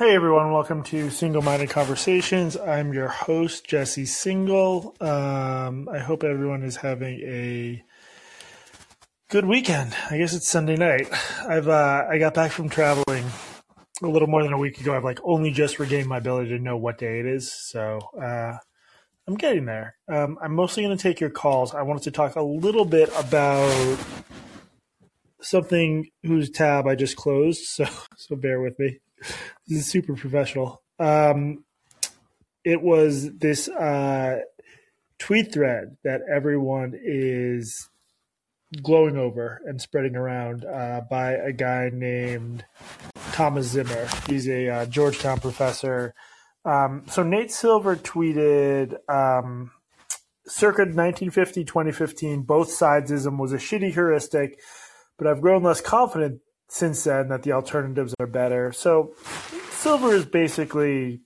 Hey everyone, welcome to Singal Minded Conversations. I'm your host, Jesse Singal. Um, I hope everyone is having a good weekend. I guess it's Sunday night. I've uh, I got back from traveling a little more than a week ago. I've like only just regained my ability to know what day it is, so uh, I'm getting there. Um, I'm mostly going to take your calls. I wanted to talk a little bit about something whose tab I just closed, so so bear with me. This is super professional. Um, it was this uh, tweet thread that everyone is glowing over and spreading around uh, by a guy named Thomas Zimmer. He's a uh, Georgetown professor. Um, so Nate Silver tweeted um, circa 1950, 2015, both sidesism was a shitty heuristic, but I've grown less confident since then that the alternatives are better. So Silver is basically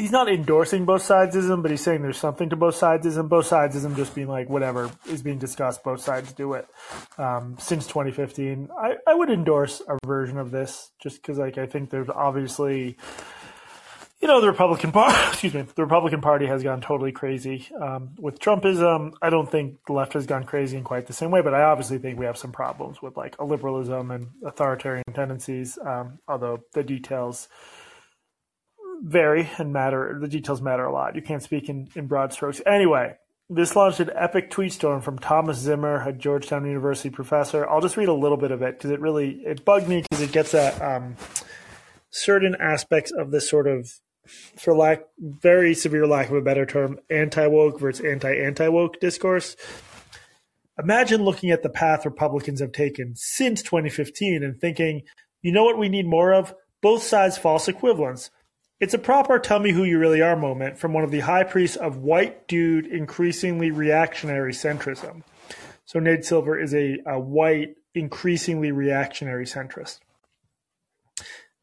he's not endorsing both sidesism, but he's saying there's something to both sidesism. Both sidesism just being like whatever is being discussed, both sides do it. Um, since 2015, I, I would endorse a version of this just because like I think there's obviously you know, the Republican Party, excuse me, the Republican Party has gone totally crazy um, with Trumpism. I don't think the left has gone crazy in quite the same way, but I obviously think we have some problems with like a liberalism and authoritarian tendencies. Um, although the details vary and matter, the details matter a lot. You can't speak in, in broad strokes. Anyway, this launched an epic tweet storm from Thomas Zimmer, a Georgetown University professor. I'll just read a little bit of it because it really it bugged me because it gets at um, certain aspects of this sort of for lack very severe lack of a better term, anti woke versus anti anti woke discourse. Imagine looking at the path Republicans have taken since 2015 and thinking, you know what we need more of? Both sides false equivalence. It's a proper tell me who you really are moment from one of the high priests of white dude increasingly reactionary centrism. So Nate Silver is a, a white, increasingly reactionary centrist.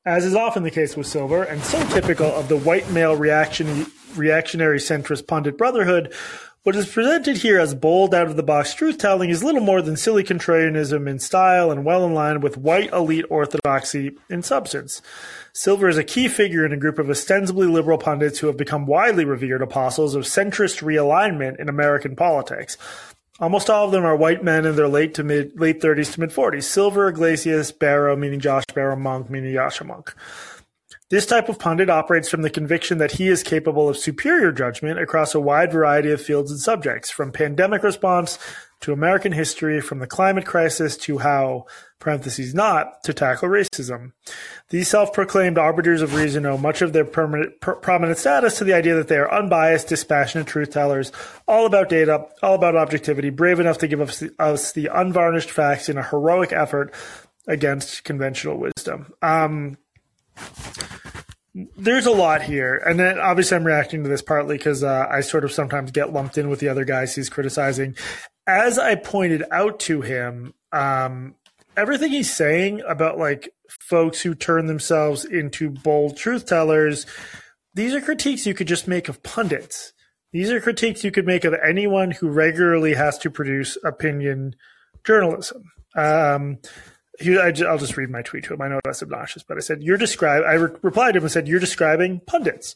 As is often the case with Silver, and so typical of the white male reaction, reactionary centrist pundit brotherhood, what is presented here as bold out of the box truth telling is little more than silly contrarianism in style and well in line with white elite orthodoxy in substance. Silver is a key figure in a group of ostensibly liberal pundits who have become widely revered apostles of centrist realignment in American politics. Almost all of them are white men in their late to mid late 30s to mid 40s. Silver, Yglesias, Barro, meaning Josh Barro, Mounk, meaning Yascha Mounk. This type of pundit operates from the conviction that he is capable of superior judgment across a wide variety of fields and subjects, from pandemic response to American history, from the climate crisis to how, parentheses not, to tackle racism. These self-proclaimed arbiters of reason owe much of their permanent, per, prominent status to the idea that they are unbiased, dispassionate truth tellers, all about data, all about objectivity, brave enough to give us the, us the unvarnished facts in a heroic effort against conventional wisdom. Um, there's a lot here, and then obviously I'm reacting to this partly because uh, I sort of sometimes get lumped in with the other guys he's criticizing. As I pointed out to him, um, everything he's saying about like folks who turn themselves into bold truth tellers, these are critiques you could just make of pundits. These are critiques you could make of anyone who regularly has to produce opinion journalism. Um, I, will just read my tweet to him. I know that's obnoxious, but I said, "You're describe." I re- replied to him and said, "You're describing pundits.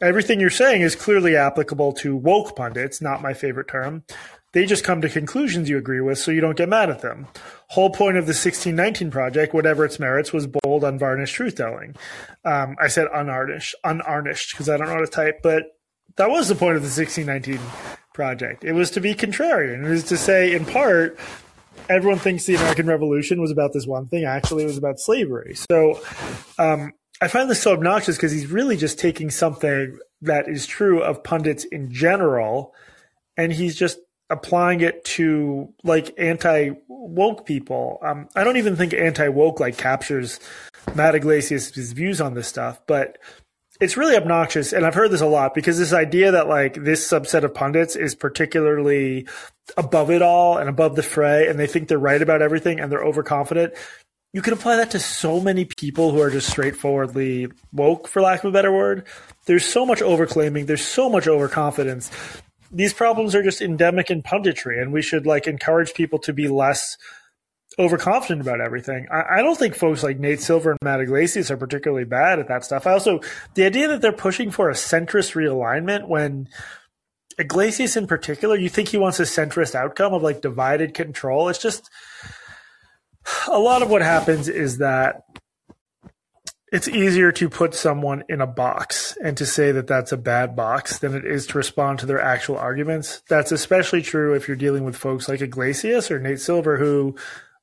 Everything you're saying is clearly applicable to woke pundits. Not my favorite term. They just come to conclusions you agree with, so you don't get mad at them. Whole point of the 1619 project, whatever its merits, was bold, unvarnished truth telling. Um, I said unvarnished, unvarnished because I don't know how to type, but that was the point of the 1619 project. It was to be contrarian. It was to say, in part, everyone thinks the American Revolution was about this one thing. Actually, it was about slavery. So um, I find this so obnoxious because he's really just taking something that is true of pundits in general, and he's just applying it to like anti woke people. Um, I don't even think anti woke like captures Matt Yglesias' views on this stuff, but it's really obnoxious. And I've heard this a lot because this idea that like this subset of pundits is particularly above it all and above the fray and they think they're right about everything and they're overconfident. You can apply that to so many people who are just straightforwardly woke, for lack of a better word. There's so much overclaiming. There's so much overconfidence. These problems are just endemic in punditry and we should like encourage people to be less overconfident about everything. I, I, don't think folks like Nate Silver and Matt Yglesias are particularly bad at that stuff. I also the idea that they're pushing for a centrist realignment when Yglesias in particular, you think he wants a centrist outcome of like divided control. It's just a lot of what happens is that it's easier to put someone in a box and to say that that's a bad box than it is to respond to their actual arguments. That's especially true if you're dealing with folks like Yglesias or Nate Silver, who,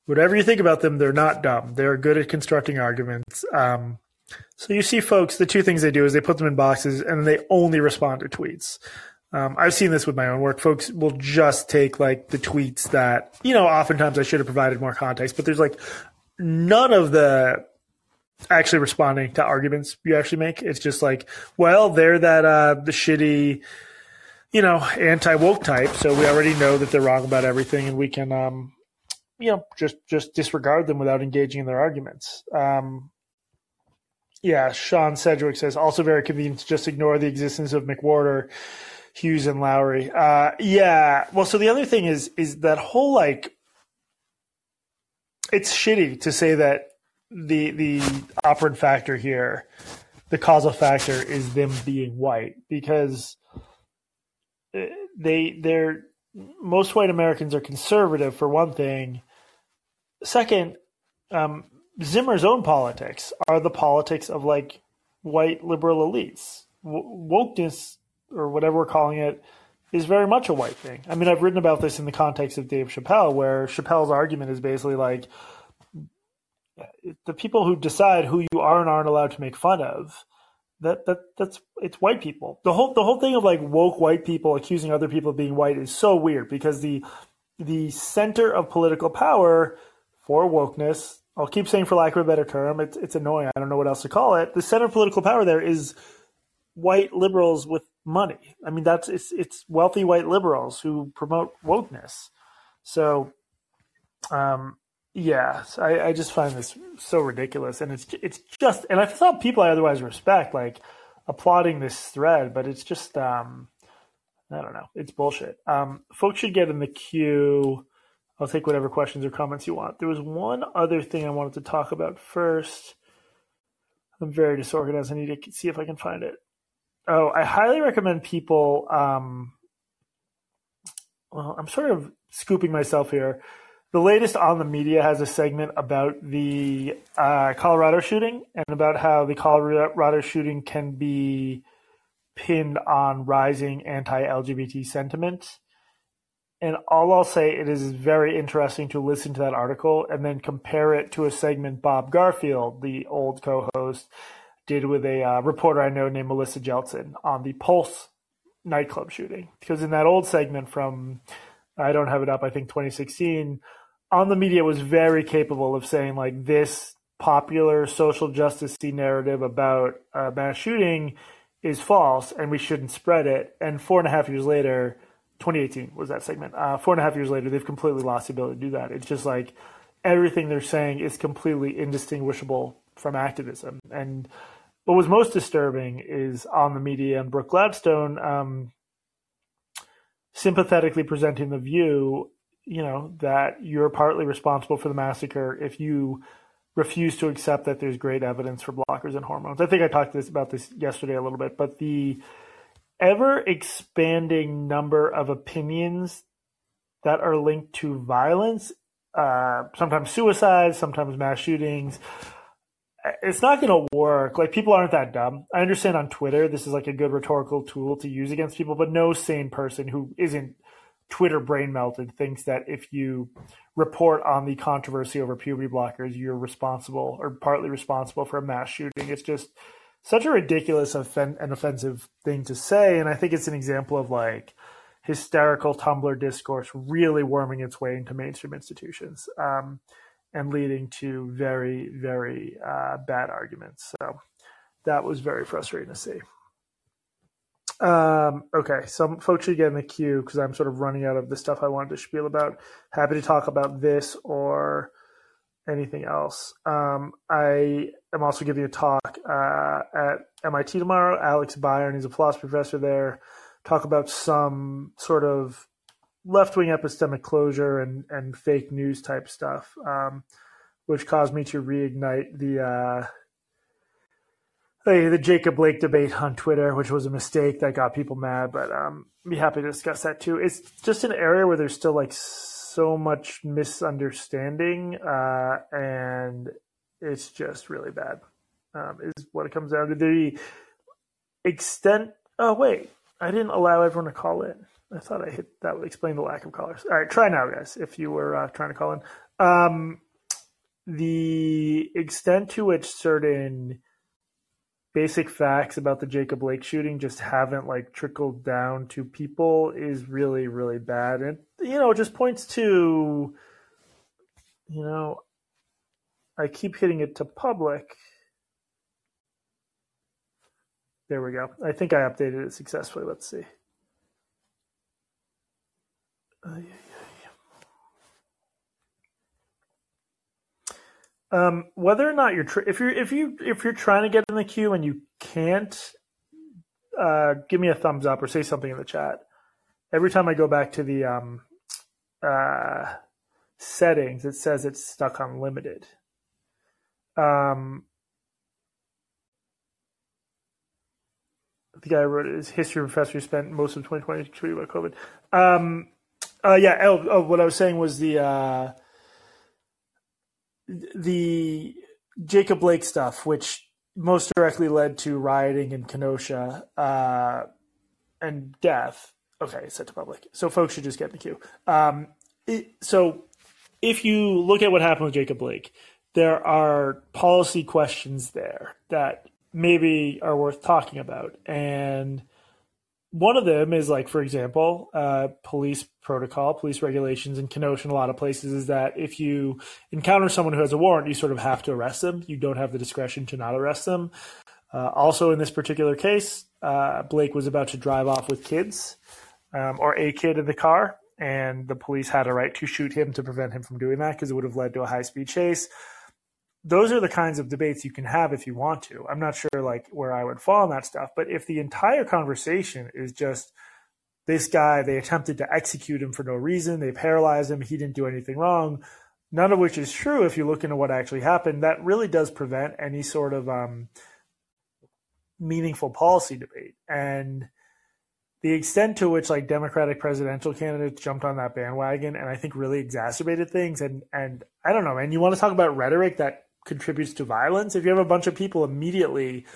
whatever you think about them, they're not dumb. They're good at constructing arguments. Um, so you see folks, the two things they do is they put them in boxes and they only respond to tweets. Um, I've seen this with my own work. Folks will just take like the tweets that, you know, oftentimes I should have provided more context, but there's like none of the actually responding to arguments you actually make. It's just like, well, they're that uh, the shitty, you know, anti woke type, so we already know that they're wrong about everything, and we can, um, you know, just just disregard them without engaging in their arguments. Um, yeah, Sean Sedgwick says also very convenient to just ignore the existence of McWhorter, Hughes, and Loury. Uh, yeah, well, so the other thing is is that whole like. It's shitty to say that the the operant factor here, the causal factor is them being white because uh, they they're most white Americans are conservative for one thing. Second, um, Zimmer's own politics are the politics of like white liberal elites. W- wokeness or whatever we're calling it is very much a white thing. I mean, I've written about this in the context of Dave Chappelle, where Chappelle's argument is basically like, the people who decide who you are and aren't allowed to make fun of that that that's it's white people. The whole the whole thing of like woke white people accusing other people of being white is so weird because the the center of political power for wokeness I'll keep saying for lack of a better term it's it's annoying. I don't know what else to call it. The center of political power there is white liberals with money. I mean that's it's it's wealthy white liberals who promote wokeness. So um yeah, I, I just find this so ridiculous, and it's it's just, and I saw people I otherwise respect like applauding this thread, but it's just, um, I don't know, it's bullshit. Um, folks should get in the queue. I'll take whatever questions or comments you want. There was one other thing I wanted to talk about first. I'm very disorganized. I need to see if I can find it. Oh, I highly recommend people. Um, well, I'm sort of scooping myself here the latest on the media has a segment about the uh, Colorado shooting and about how the Colorado shooting can be pinned on rising anti-LGBT sentiment. And all I'll say, it is very interesting to listen to that article and then compare it to a segment Bob Garfield, the old co-host, did with a uh, reporter I know named Melissa Jeltsen on the Pulse nightclub shooting. Because in that old segment from, I don't have it up, I think 2016, on the media was very capable of saying like this popular social justice narrative about a mass shooting is false and we shouldn't spread it. And four and a half years later, 2018 was that segment. Uh, four and a half years later, they've completely lost the ability to do that. It's just like everything they're saying is completely indistinguishable from activism. And what was most disturbing is on the media and Brooke Gladstone um, sympathetically presenting the view you know that you're partly responsible for the massacre if you refuse to accept that there's great evidence for blockers and hormones. I think I talked this, about this yesterday a little bit, but the ever expanding number of opinions that are linked to violence, uh, sometimes suicides, sometimes mass shootings. It's not going to work. Like people aren't that dumb. I understand on Twitter this is like a good rhetorical tool to use against people, but no sane person who isn't Twitter brain melted thinks that if you report on the controversy over puberty blockers, you're responsible or partly responsible for a mass shooting. It's just such a ridiculous and offensive thing to say. And I think it's an example of like hysterical Tumblr discourse really worming its way into mainstream institutions um, and leading to very, very uh, bad arguments. So that was very frustrating to see. Um, okay, some folks should get in the queue because I'm sort of running out of the stuff I wanted to spiel about. Happy to talk about this or anything else. Um, I am also giving a talk uh, at MIT tomorrow. Alex Byrne, he's a philosophy professor there, talk about some sort of left wing epistemic closure and and fake news type stuff, um, which caused me to reignite the. Uh, the Jacob Blake debate on Twitter, which was a mistake that got people mad, but um, be happy to discuss that too. It's just an area where there's still like so much misunderstanding, uh, and it's just really bad. Um, is what it comes down to. The extent. Oh wait, I didn't allow everyone to call in. I thought I hit that would explain the lack of callers. All right, try now, guys. If you were uh, trying to call in, um, the extent to which certain basic facts about the Jacob Blake shooting just haven't like trickled down to people is really really bad. And you know it just points to you know I keep hitting it to public. There we go. I think I updated it successfully. Let's see Um, whether or not you're tr- if you're if you if you're trying to get in the queue and you can't, uh, give me a thumbs up or say something in the chat. Every time I go back to the um, uh, settings, it says it's stuck on limited. Um, the guy who wrote it, his history professor who spent most of 2020 tweeting about COVID. Um, uh, yeah. Oh, oh, what I was saying was the. The Jacob Blake stuff, which most directly led to rioting in Kenosha uh, and death. Okay, it's set to public, so folks should just get in the queue. Um, it, so, if you look at what happened with Jacob Blake, there are policy questions there that maybe are worth talking about, and one of them is like, for example, uh, police protocol, police regulations in Kenosha and a lot of places is that if you encounter someone who has a warrant, you sort of have to arrest them. You don't have the discretion to not arrest them. Uh, also, in this particular case, uh, Blake was about to drive off with kids um, or a kid in the car, and the police had a right to shoot him to prevent him from doing that because it would have led to a high speed chase those are the kinds of debates you can have if you want to. I'm not sure like where I would fall on that stuff, but if the entire conversation is just this guy, they attempted to execute him for no reason, they paralyzed him, he didn't do anything wrong, none of which is true if you look into what actually happened, that really does prevent any sort of um, meaningful policy debate. And the extent to which like Democratic presidential candidates jumped on that bandwagon and I think really exacerbated things and and I don't know, man, you want to talk about rhetoric that contributes to violence. If you have a bunch of people immediately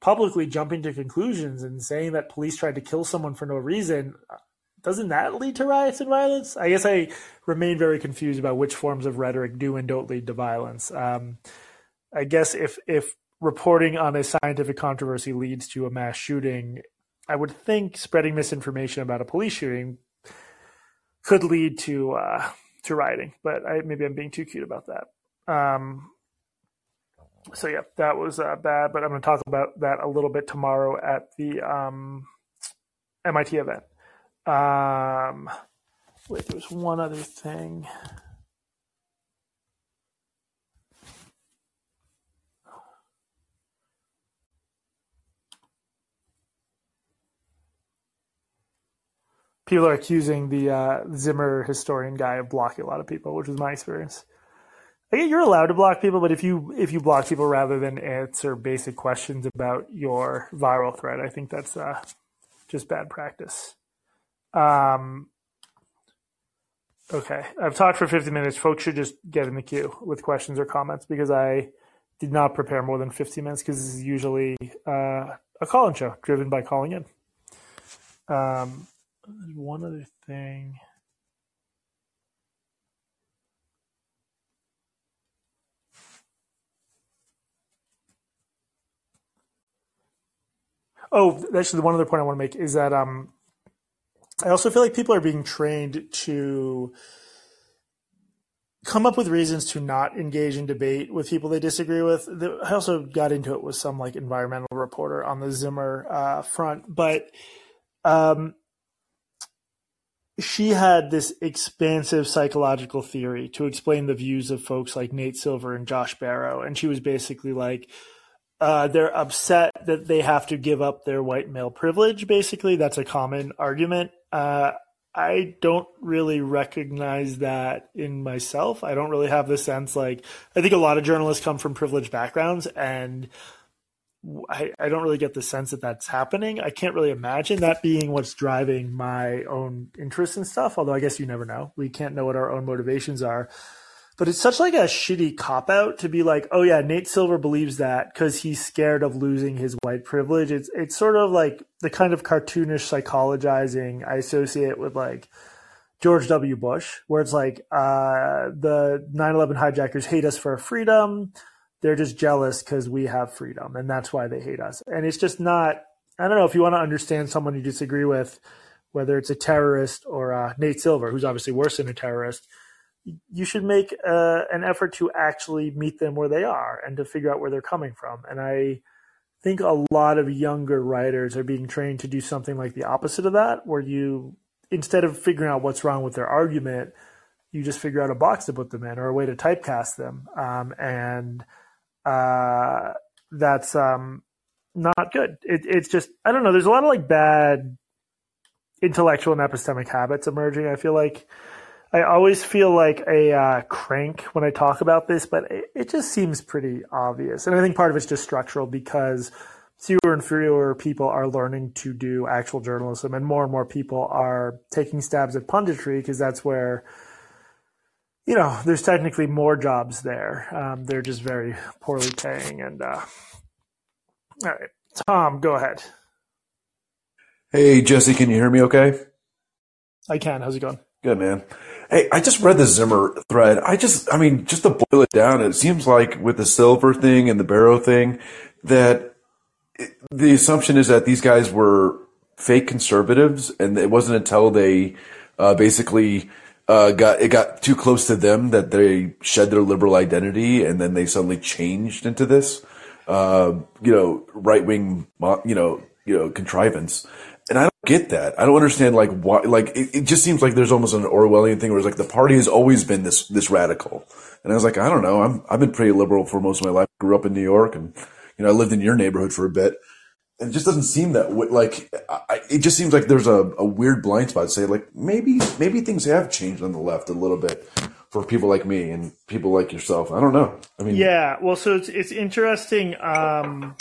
publicly jumping to conclusions and saying that police tried to kill someone for no reason, doesn't that lead to riots and violence? I guess I remain very confused about which forms of rhetoric do and don't lead to violence. Um, I guess if if reporting on a scientific controversy leads to a mass shooting, I would think spreading misinformation about a police shooting could lead to uh, to rioting. But I, maybe I'm being too cute about that. Um, so yeah, that was uh, bad. But I'm going to talk about that a little bit tomorrow at the um, MIT event. Um, wait, there was one other thing. People are accusing the uh, Zimmer historian guy of blocking a lot of people, which was my experience. I you're allowed to block people, but if you if you block people rather than answer basic questions about your viral thread, I think that's uh, just bad practice. Um, okay, I've talked for 50 minutes. Folks should just get in the queue with questions or comments because I did not prepare more than 15 minutes because this is usually uh, a call-in show driven by calling in. Um, one other thing. Oh, actually, the one other point I want to make is that um, I also feel like people are being trained to come up with reasons to not engage in debate with people they disagree with. I also got into it with some like environmental reporter on the Zimmer uh, front, but um, she had this expansive psychological theory to explain the views of folks like Nate Silver and Josh Barro, and she was basically like uh, they're upset that they have to give up their white male privilege. Basically, that's a common argument. Uh, I don't really recognize that in myself. I don't really have the sense like I think a lot of journalists come from privileged backgrounds and I, I don't really get the sense that that's happening. I can't really imagine that being what's driving my own interests and stuff. Although I guess you never know. We can't know what our own motivations are. But it's such like a shitty cop out to be like, oh yeah, Nate Silver believes that because he's scared of losing his white privilege. It's it's sort of like the kind of cartoonish psychologizing I associate with like George W. Bush, where it's like uh, the 9/11 hijackers hate us for our freedom. They're just jealous because we have freedom, and that's why they hate us. And it's just not. I don't know if you want to understand someone you disagree with, whether it's a terrorist or uh, Nate Silver, who's obviously worse than a terrorist you should make uh, an effort to actually meet them where they are and to figure out where they're coming from. And I think a lot of younger writers are being trained to do something like the opposite of that, where you, instead of figuring out what's wrong with their argument, you just figure out a box to put them in or a way to typecast them. Um, and uh, that's um, not good. It, it's just, I don't know, there's a lot of like bad intellectual and epistemic habits emerging. I feel like I always feel like a uh, crank when I talk about this, but it, it, just seems pretty obvious. And I think part of it's just structural because fewer and fewer people are learning to do actual journalism, and more and more people are taking stabs at punditry because that's where, you know, there's technically more jobs there. Um, they're just very poorly paying. And uh, all right, Tom, go ahead. Hey, Jesse, can you hear me okay? I can. How's it going? Good, man. Hey, I just read the Zimmer thread. I just, I mean, just to boil it down, it seems like with the silver thing and the Barro thing, that the assumption is that these guys were fake conservatives, and it wasn't until they uh, basically uh, got it got too close to them that they shed their liberal identity, and then they suddenly changed into this, uh, you know, right wing, you know, you know, contrivance get that. I don't understand like why. Like it, it, just seems like there's almost an Orwellian thing where it's like the party has always been this this radical. And I was like, I don't know. I'm I've been pretty liberal for most of my life. Grew up in New York, and you know I lived in your neighborhood for a bit. And it just doesn't seem that like I, it just seems like there's a, a weird blind spot. To say like maybe maybe things have changed on the left a little bit for people like me and people like yourself. I don't know. I mean, yeah. Well, so it's it's interesting. Um,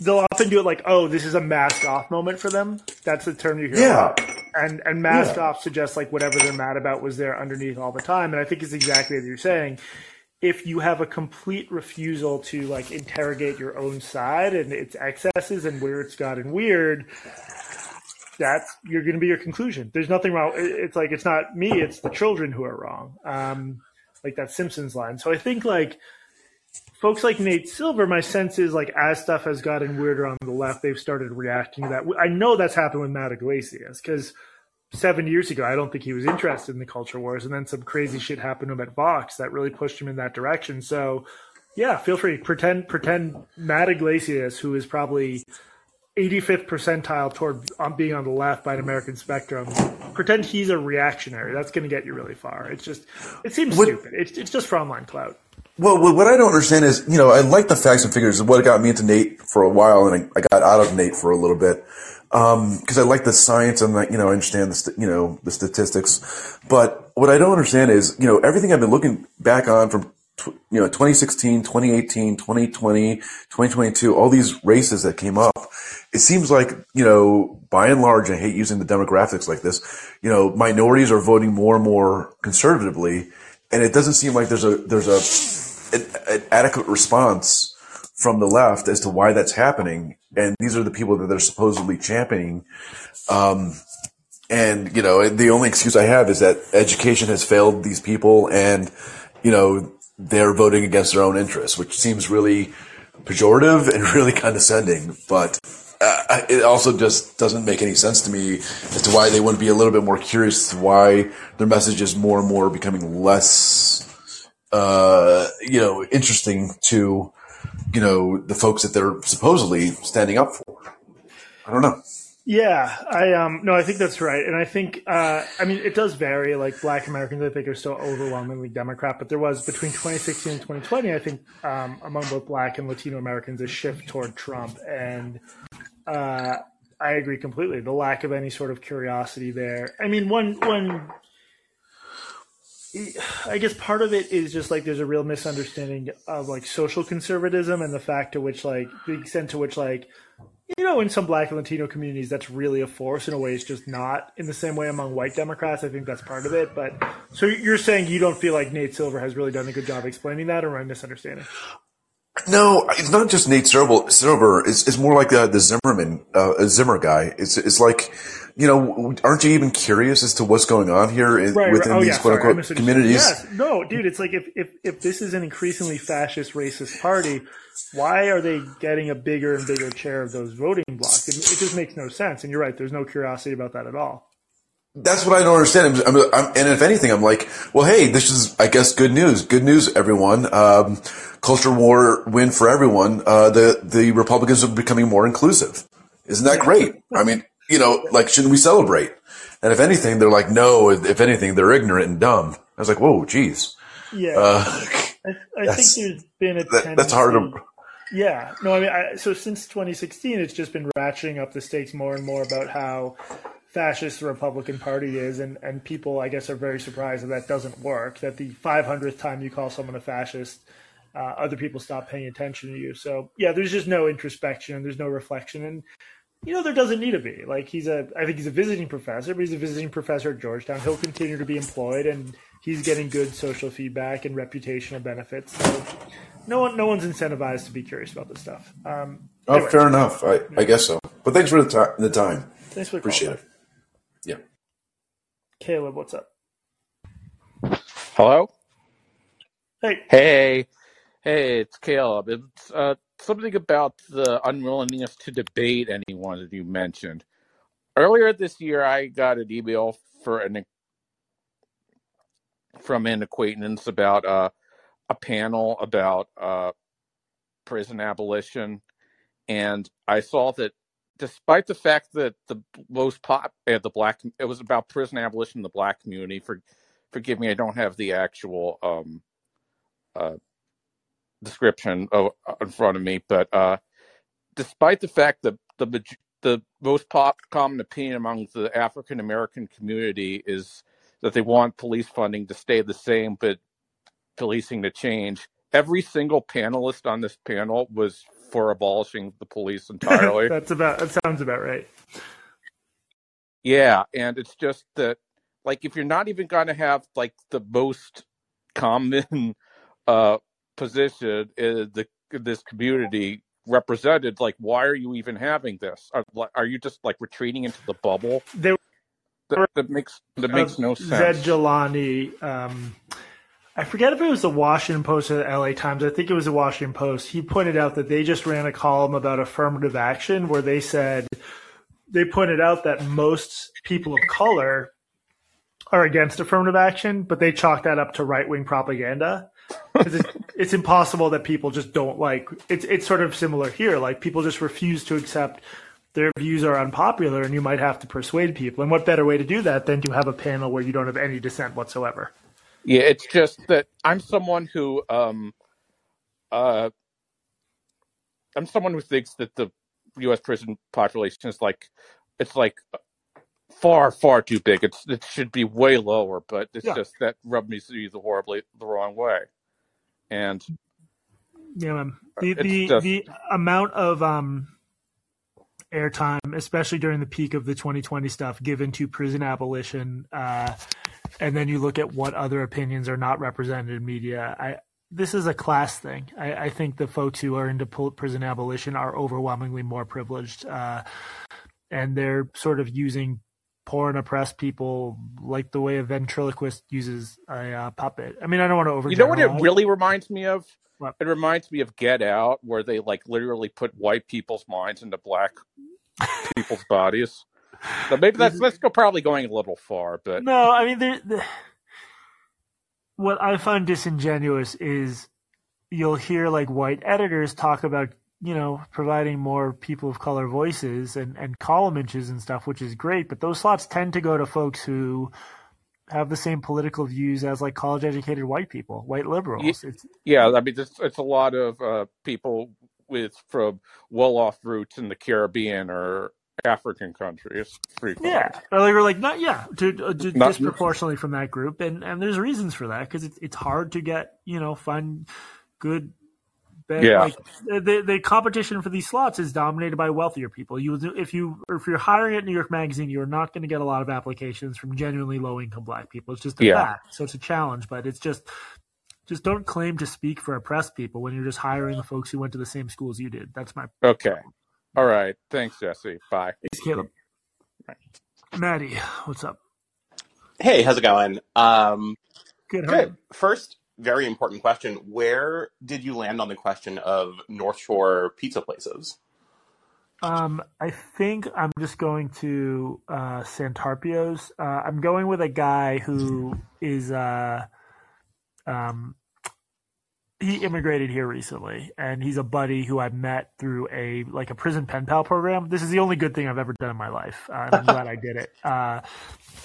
they'll often do it like, oh, this is a mask off moment for them. That's the term you hear. Yeah. And and mask yeah. off suggests like whatever they're mad about was there underneath all the time. And I think it's exactly as you're saying. If you have a complete refusal to like interrogate your own side and its excesses and where it's gotten weird, that's you're going to be your conclusion. There's nothing wrong. It's like it's not me; it's the children who are wrong. Um, like that Simpsons line. So I think like folks like Nate Silver, my sense is like as stuff has gotten weirder on the left, they've started reacting to that. I know that's happened with Matt Yglesias because seven years ago, I don't think he was interested in the culture wars, and then some crazy shit happened to him at Vox that really pushed him in that direction. So, yeah, feel free pretend pretend Matt Yglesias, who is probably 85th percentile toward being on the left by an American spectrum. Pretend he's a reactionary. That's going to get you really far. It's just, it seems stupid. It's, it's just for online clout. Well, what I don't understand is, you know, I like the facts and figures. What got me into Nate for a while, and I, got out of Nate for a little bit because um, I like the science and you know, I understand the st- you know the statistics. But what I don't understand is, you know, everything I've been looking back on from tw- you know 2016, 2018, 2020, 2022, all these races that came up. It seems like you know, by and large, I hate using the demographics like this. You know, minorities are voting more and more conservatively, and it doesn't seem like there's a there's a an, an adequate response from the left as to why that's happening. And these are the people that they're supposedly championing. Um, and, you know, the only excuse I have is that education has failed these people and, you know, they're voting against their own interests, which seems really pejorative and really condescending. But uh, it also just doesn't make any sense to me as to why they wouldn't be a little bit more curious why their message is more and more becoming less uh, you know, interesting to, you know, the folks that they're supposedly standing up for. I don't know. Yeah, I um no, I think that's right, and I think uh, I mean it does vary. Like Black Americans, I think are still overwhelmingly Democrat, but there was between 2016 and 2020, I think um, among both Black and Latino Americans a shift toward Trump, and uh, I agree completely. The lack of any sort of curiosity there. I mean, one one. I guess part of it is just like there's a real misunderstanding of like social conservatism and the fact to which like the extent to which like you know in some black and latino communities that's really a force in a way. It's just not in the same way among white democrats. I think that's part of it. But so you're saying you don't feel like nate silver has really done a good job explaining that or am i misunderstanding No, it's not just Nate Silver. Silver it's, it's more like uh, the Zimmerman, uh, Zimmer guy. It's it's like, you know, aren't you even curious as to what's going on here in, right, within right. Oh, these yeah, quote sorry, unquote communities? Yes. No, dude, it's like if, if, if this is an increasingly fascist, racist party, why are they getting a bigger and bigger share of those voting blocks? It, it just makes no sense. And you're right, there's no curiosity about that at all. That's what I don't understand. I'm, I'm, I'm, and if anything, I'm like, well, hey, this is, I guess, good news. Good news, everyone. Um, culture war win for everyone. Uh, the the Republicans are becoming more inclusive. Isn't that great? I mean, you know, like, shouldn't we celebrate? And if anything, they're like, no. If anything, they're ignorant and dumb. I was like, whoa, geez. Yeah. Uh, I, I think there's been a that, that's hard to. Yeah, no, I mean, I, so since 2016, it's just been ratcheting up the stakes more and more about how fascist the Republican Party is, and, and people, I guess, are very surprised that that doesn't work. That the 500th time you call someone a fascist, uh, other people stop paying attention to you. So yeah, there's just no introspection, there's no reflection, and you know there doesn't need to be. Like he's a, I think he's a visiting professor, but he's a visiting professor at Georgetown. He'll continue to be employed, and he's getting good social feedback and reputational benefits. So no one, no one's incentivized to be curious about this stuff. Um, Oh, anyway, fair enough. I, I guess so. But thanks for the, ti- the time. thanks for the Appreciate call, it. Yeah. Caleb. What's up? Hello? Hey, Hey, hey, it's Caleb. It's uh, something about the unwillingness to debate anyone that you mentioned. Earlier this year, I got an email for an from an acquaintance about uh, a panel about uh, prison abolition, and I saw that despite the fact that the most pop uh, the black it was about prison abolition in the black community. For forgive me, I don't have the actual um, uh, description of, in front of me, but uh, despite the fact that the the most pop, common opinion among the African American community is that they want police funding to stay the same, but policing to change. Every single panelist on this panel was for abolishing the police entirely. that's about. That sounds about right. Yeah, and it's just that, like, if you're not even going to have like the most common uh, position in the this community represented, like, why are you even having this? Are, are you just like retreating into the bubble? There That, that makes that makes no Zed sense. Jelani. Um, I forget if it was the Washington Post or the LA Times. I think it was the Washington Post. He pointed out that they just ran a column about affirmative action where they said they pointed out that most people of color are against affirmative action, but they chalk that up to right wing propaganda. it's, it's impossible that people just don't like it's it's sort of similar here. Like people just refuse to accept their views are unpopular and you might have to persuade people. And what better way to do that than to have a panel where you don't have any dissent whatsoever? Yeah, it's just that I'm someone who um uh I'm someone who thinks that the U.S. prison population is like it's like far far too big. It's it should be way lower, but it's Yeah. just that rubbed me the horribly the wrong way. And Yeah, man. The the, just- the amount of um airtime, especially during the peak of the 2020 stuff, given to prison abolition, uh, and then you look at what other opinions are not represented in media. I this is a class thing. I, I think the folks who are into prison abolition are overwhelmingly more privileged, uh, and they're sort of using poor and oppressed people like the way a ventriloquist uses a uh, puppet. I mean, I don't want to over. you know what it really reminds me of? What? It reminds me of Get Out, where they like literally put white people's minds into black people's bodies. So maybe that's that's go probably going a little far, but No, I mean, there, the, what I find disingenuous is you'll hear like white editors talk about, you know, providing more people of color voices and, and column inches and stuff, which is great, but those slots tend to go to folks who have the same political views as like college educated white people, white liberals. It's, Yeah, I mean, it's, it's a lot of uh, people with from well-off roots in the Caribbean or African countries. Free Yeah, like, or like not yeah, to, uh, to Not- disproportionately from that group, and and there's reasons for that because it's it's hard to get you know find good. Bad, Yeah. like the the competition for these slots is dominated by wealthier people. You if you if you're hiring at New York Magazine, you're not going to get a lot of applications from genuinely low income black people. It's just a Yeah. fact. So it's a challenge, but it's just just don't claim to speak for oppressed people when you're just hiring the folks who went to the same schools you did. That's my Okay. All right. Thanks, Jesse. Bye. thanks, Caleb. Maddie, what's up? Hey, how's it going? Um, Good. how are you? good. First, very important question. Where did you land on the question of North Shore pizza places? Um, I think I'm just going to uh, Santarpio's. Uh, I'm going with a guy who is uh, um, he immigrated here recently, and he's a buddy who I met through a like a prison pen pal program. This is the only good thing I've ever done in my life, uh, and I'm glad I did it. Uh,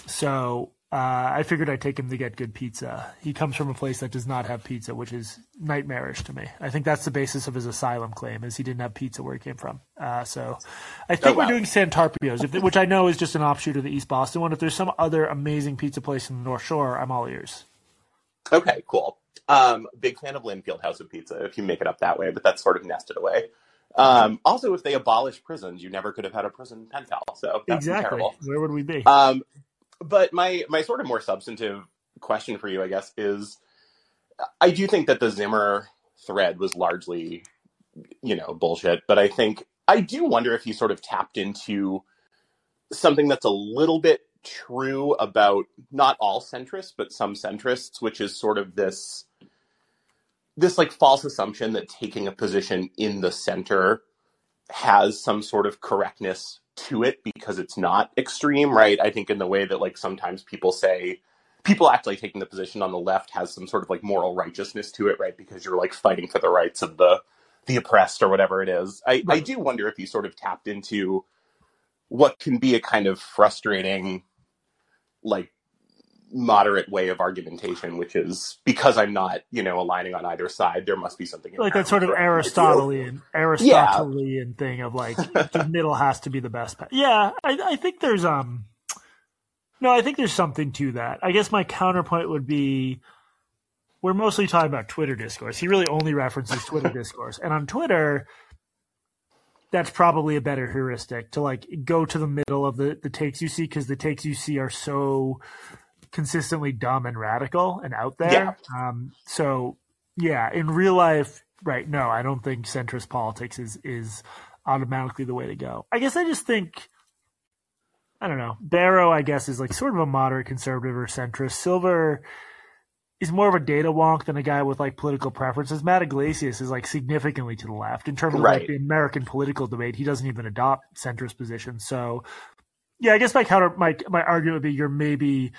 so uh, I figured I'd take him to get good pizza. He comes from a place that does not have pizza, which is nightmarish to me. I think that's the basis of his asylum claim, is he didn't have pizza where he came from. Uh, so I think Oh, wow. we're doing Santarpio's, if, which I know is just an offshoot of the East Boston one. If there's some other amazing pizza place in the North Shore, I'm all ears. Okay, cool. Um, big fan of Lynnfield House of Pizza if you make it up that way, but that's sort of nested away. Um, also, if they abolished prisons, you never could have had a prison pen pal. So that's exactly. terrible. Where would we be? Um, but my my sort of more substantive question for you, I guess, is I do think that the Zimmer thread was largely, you know, bullshit. But I think I do wonder if he sort of tapped into something that's a little bit true about not all centrists, but some centrists, which is sort of this this like false assumption that taking a position in the center has some sort of correctness to it because it's not extreme, right? I think in the way that like sometimes people say people act like taking the position on the left has some sort of like moral righteousness to it, right? Because you're like fighting for the rights of the the oppressed or whatever it is. I, I do wonder if you sort of tapped into what can be a kind of frustrating like moderate way of argumentation, which is because I'm not, you know, aligning on either side, there must be something like that sort of inherently correct in my view. Aristotelian Aristotelian thing of like the middle has to be the best. pa- Yeah, I, I think there's um, no, I think there's something to that. I guess my counterpoint would be we're mostly talking about Twitter discourse. He really only references Twitter discourse, and on Twitter. That's probably a better heuristic to like go to the middle of the, the takes you see because the takes you see are so consistently dumb and radical and out there. Yeah. Um, so yeah, in real life, right? No, I don't think centrist politics is is automatically the way to go. I guess I just think I don't know. Barro, I guess, is like sort of a moderate conservative or centrist. Silver is more of a data wonk than a guy with like political preferences. Matt Yglesias is like significantly to the left in terms of like the American political debate. He doesn't even adopt centrist positions. So yeah, I guess my counter my my argument would be you're maybe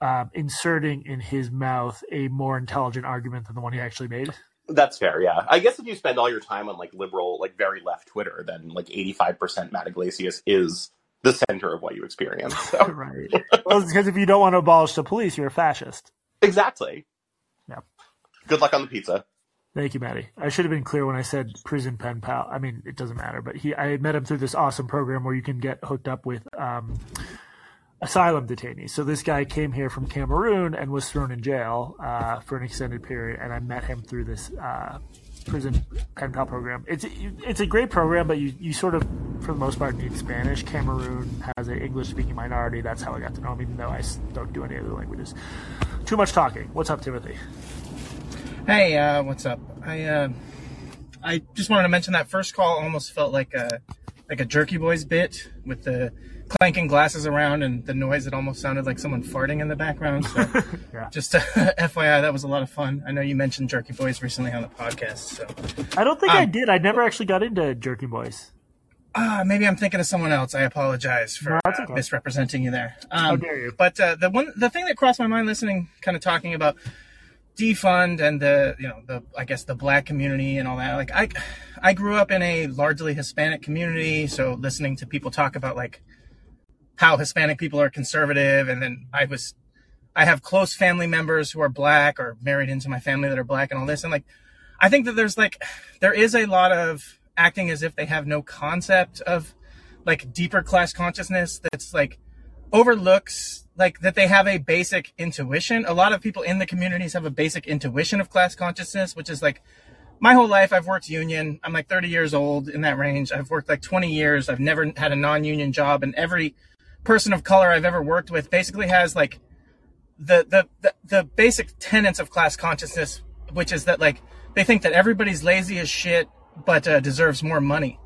um, inserting in his mouth a more intelligent argument than the one he actually made. That's fair, yeah. I guess if you spend all your time on like liberal, like very left Twitter, then like 85% Matt Yglesias is the center of what you experience. So. right. Well, it's because if you don't want to abolish the police, you're a fascist. Exactly. Yeah. Good luck on the pizza. Thank you, Maddie. I should have been clear when I said prison pen pal. I mean, it doesn't matter, but he, I met him through this awesome program where you can get hooked up with um, asylum detainees. So this guy came here from Cameroon and was thrown in jail uh, for an extended period, and I met him through this uh, prison pen pal program. It's it's a great program, but you, you sort of, for the most part, need Spanish. Cameroon has an English speaking minority. That's how I got to know him, even though I don't do any other languages. Too much talking. What's up, Timothy? Hey, uh, what's up? I uh, I just wanted to mention that first call almost felt like a like a Jerky Boys bit with the clanking glasses around and the noise. It almost sounded like someone farting in the background. So Yeah. just uh, FYI, that was a lot of fun. I know you mentioned Jerky Boys recently on the podcast, so I don't think I Um, did. I never actually got into Jerky Boys. Uh, maybe I'm thinking of someone else. I apologize for No, that's uh, misrepresenting you there. How Um, dare you? But uh, the one, the thing that crossed my mind listening, kind of talking about defund and the, you know, the I guess the black community and all that. Like I, I grew up in a largely Hispanic community, so listening to people talk about like how Hispanic people are conservative, and then I was, I have close family members who are black or married into my family that are black and all this, and like, I think that there's like, there is a lot of acting as if they have no concept of like deeper class consciousness that's like overlooks like that they have a basic intuition. A lot of people in the communities have a basic intuition of class consciousness, which is like my whole life I've worked union. I'm like 30 years old in that range. I've worked like 20 years. I've never had a non-union job and every person of color I've ever worked with basically has like the the the, the basic tenets of class consciousness, which is that like they think that everybody's lazy as shit but uh, deserves more money.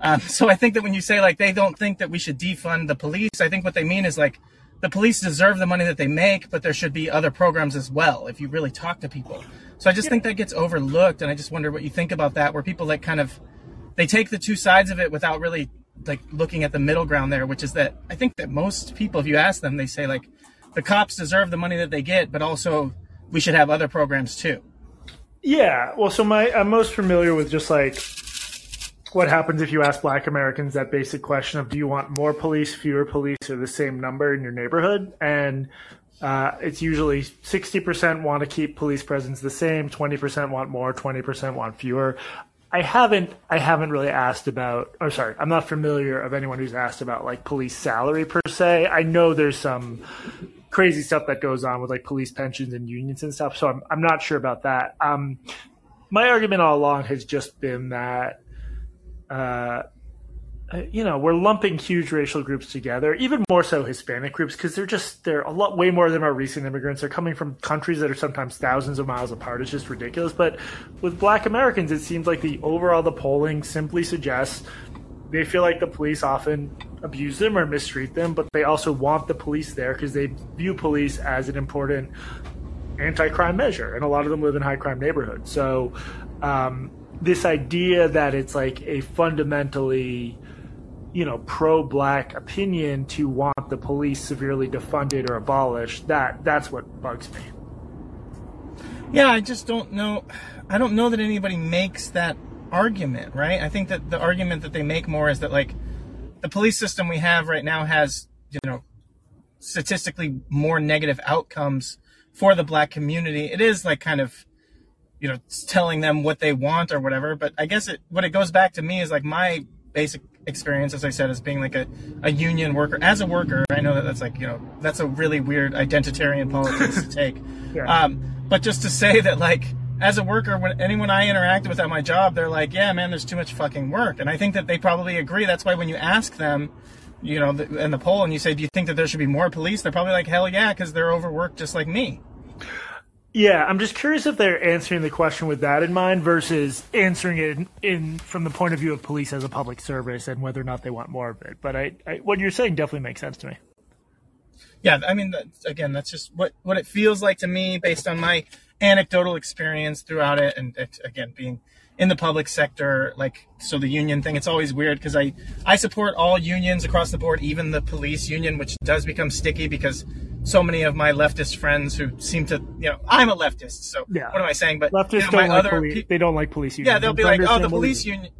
Um, so I think that when you say like they don't think that we should defund the police, I think what they mean is like the police deserve the money that they make, but there should be other programs as well if you really talk to people. So I just think that gets overlooked, and I just wonder what you think about that, where people like kind of they take the two sides of it without really like looking at the middle ground there, which is that I think that most people, if you ask them, they say like the cops deserve the money that they get, but also we should have other programs too. Yeah, well, so my I'm most familiar with just like what happens if you ask Black Americans that basic question of do you want more police, fewer police, or the same number in your neighborhood? And uh, it's usually 60% want to keep police presence the same, 20% want more, 20% want fewer. I haven't I haven't really asked about or sorry, I'm not familiar of anyone who's asked about like police salary per se. I know there's some crazy stuff that goes on with like police pensions and unions and stuff, so I'm I'm not sure about that. Um, my argument all along has just been that uh, you know, we're lumping huge racial groups together, even more so Hispanic groups, because they're just they're a lot way more than our recent immigrants. They're coming from countries that are sometimes thousands of miles apart. It's just ridiculous. But with Black Americans, it seems like the overall the polling simply suggests they feel like the police often abuse them or mistreat them, but they also want the police there because they view police as an important anti-crime measure, and a lot of them live in high crime neighborhoods. So. Um, this idea that it's like a fundamentally you know pro-black opinion to want the police severely defunded or abolished that that's what bugs me yeah i just don't know i don't know that anybody makes that argument right? I think that the argument that they make more is that like the police system we have right now has you know statistically more negative outcomes for the black community. It is like kind of you know telling them what they want or whatever but i guess it what it goes back to me is like my basic experience as i said as being like a, a union worker. As a worker i know that that's like you know that's a really weird identitarian politics to take. Yeah. um, but just to say that like as a worker when anyone i interact with at my job they're like yeah man there's too much fucking work and i think that they probably agree that's why when you ask them you know in the poll and you say do you think that there should be more police they're probably like hell yeah because they're overworked just like me yeah, I'm just curious if they're answering the question with that in mind versus answering it in, in, from the point of view of police as a public service and whether or not they want more of it. But I, I what you're saying definitely makes sense to me. Yeah, I mean, again, that's just what what it feels like to me based on my anecdotal experience throughout it, and it, again, being in the public sector like so the union thing it's always weird because i i support all unions across the board even the police union which does become sticky because so many of my leftist friends who seem to you know i'm a leftist so yeah. what am i saying? But leftists you know, don't like police, pe- they don't like police unions. Yeah they'll be like oh the police union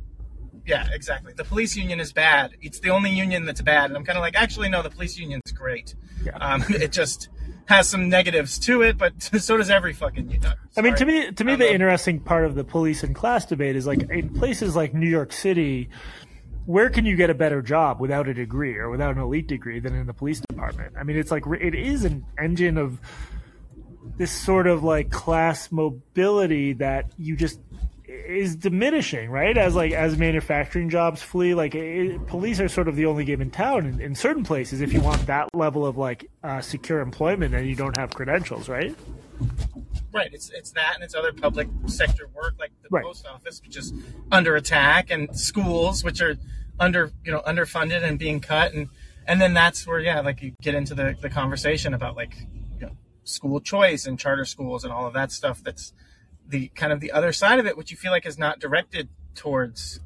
yeah exactly. The police union is bad. It's the only union that's bad and i'm kind of like actually no the police union's great. Yeah. um, it just has some negatives to it, but so does every fucking. Uh, I mean, to me, to me, the interesting part of the police and class debate is like in places like New York City, where can you get a better job without a degree or without an elite degree than in the police department? I mean, it's like it is an engine of this sort of like class mobility that you just is diminishing, right? As like as manufacturing jobs flee, like it, police are sort of the only game in town in, in, certain places. If you want that level of like uh, secure employment, and you don't have credentials, right? Right. It's it's that, and it's other public sector work like the right. post office, which is under attack, and schools, which are under you know underfunded and being cut, and and then that's where yeah, like you get into the the conversation about like you know, school choice and charter schools and all of that stuff. That's the kind of the other side of it, which you feel like is not directed towards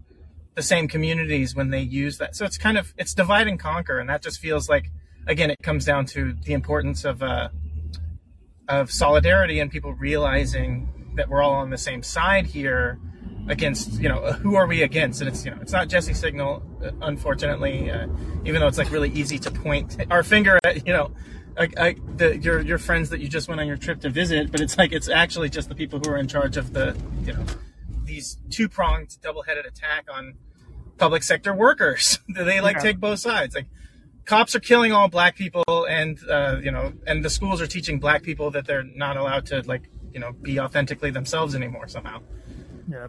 the same communities when they use that. So it's kind of it's divide and conquer, and that just feels like again it comes down to the importance of uh, of solidarity and people realizing that we're all on the same side here against you know who are we against and it's you know it's not Jesse Singal unfortunately uh, even though it's like really easy to point our finger at you know I, I, the, your your friends that you just went on your trip to visit, but it's like it's actually just the people who are in charge of the you know these two pronged double headed attack on public sector workers. they like Yeah. take both sides. Like cops are killing all black people, and uh, you know, and the schools are teaching black people that they're not allowed to like you know be authentically themselves anymore somehow. Yeah.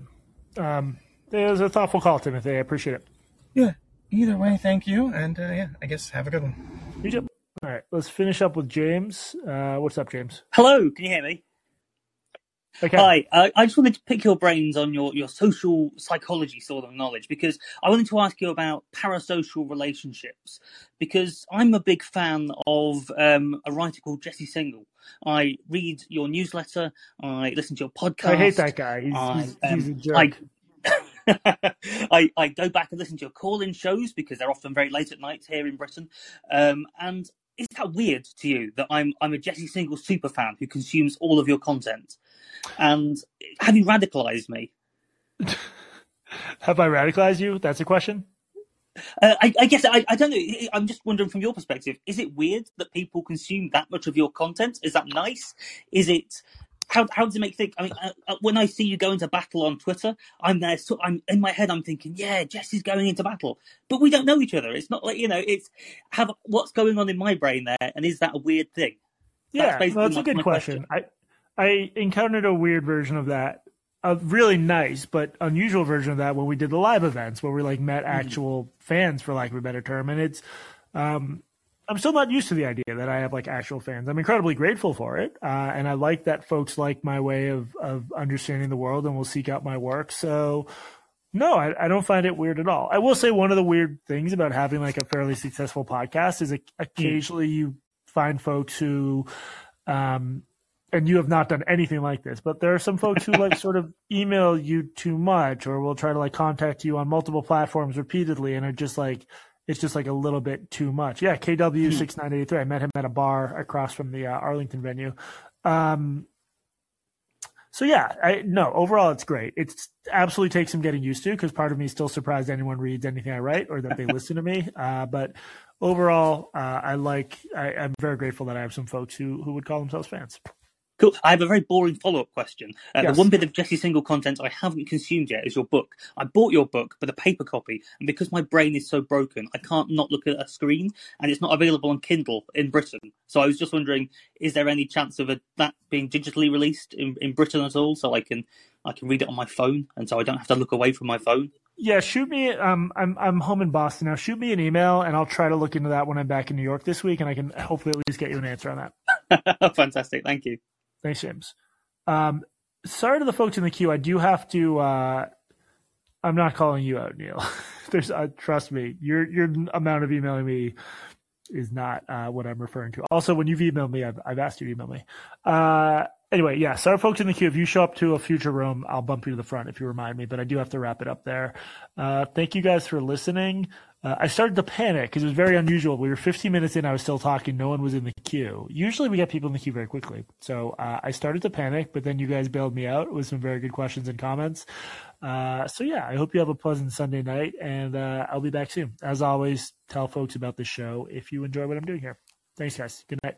Um, it was a thoughtful call, Timothy. I appreciate it. Yeah. Either way, thank you, and uh, yeah, I guess have a good one. You too. All right, let's finish up with James. Uh, what's up, James? Hello, can you hear me? Okay. Hi, uh, I just wanted to pick your brains on your, your social psychology sort of knowledge because I wanted to ask you about parasocial relationships because I'm a big fan of um, a writer called Jesse Singal. I read your newsletter, I listen to your podcast. I hate that guy. He's, I, he's, um, he's a jerk. I, I, I go back and listen to your call-in shows because they're often very late at night here in Britain. Um, and is that weird to you that I'm I'm a Jesse Singal super fan who consumes all of your content? And have you radicalized me? Have I radicalized you? That's a question. Uh, I, I guess I, I don't know. I'm just wondering from your perspective, is it weird that people consume that much of your content? Is that nice? Is it how how does it make think? I mean, uh, uh, when I see you go into battle on Twitter, I'm there. So I'm in my head. I'm thinking, yeah, Jesse's going into battle, but we don't know each other. It's not like you know. It's have what's going on in my brain there, and is that a weird thing? Yeah, basically well, that's a good my question. I I encountered a weird version of that, a really nice but unusual version of that when we did the live events where we like met Mm-hmm. actual fans, for lack of a better term, and it's. Um, I'm still not used to the idea that I have like actual fans. I'm incredibly grateful for it, uh, and I like that folks like my way of of understanding the world and will seek out my work. So, no, I, I don't find it weird at all. I will say one of the weird things about having like a fairly successful podcast is occasionally you find folks who, um, and you have not done anything like this, but there are some folks who like sort of email you too much or will try to like contact you on multiple platforms repeatedly and are just like, it's just like a little bit too much. Yeah, KW six nine eighty three. I met him at a bar across from the uh, Arlington venue. Um, so yeah, I no. Overall, it's great. It's absolutely takes some getting used to because part of me is still surprised anyone reads anything I write or that they listen to me. Uh, but overall, uh, I like. I, I'm very grateful that I have some folks who who would call themselves fans. Cool. I have a very boring follow up question. Uh, Yes. The one bit of Jesse Singal content I haven't consumed yet is your book. I bought your book, but a paper copy, and because my brain is so broken, I can't not look at a screen, and it's not available on Kindle in Britain. So I was just wondering, is there any chance of a, that being digitally released in, in Britain at all, so I can I can read it on my phone, and so I don't have to look away from my phone? Yeah, shoot me. Um, I'm I'm home in Boston now. Shoot me an email, and I'll try to look into that when I'm back in New York this week, and I can hopefully at least get you an answer on that. Fantastic, thank you. Thanks, James. Um, sorry to the folks in the queue. I do have to. Uh, I'm not calling you out, Neil. There's, uh, trust me, your your amount of emailing me is not uh, what I'm referring to. Also, when you've emailed me, I've, I've asked you to email me. Uh, anyway, yeah, sorry, folks in the queue. If you show up to a future room, I'll bump you to the front if you remind me. But I do have to wrap it up there. Uh, thank you guys for listening. Uh, I started to panic because it was very unusual. We were 15 minutes in. I was still talking. No one was in the queue. Usually we get people in the queue very quickly. So uh, I started to panic, but then you guys bailed me out with some very good questions and comments. Uh, so yeah, I hope you have a pleasant Sunday night, and uh, I'll be back soon. As always, tell folks about the show if you enjoy what I'm doing here. Thanks, guys. Good night.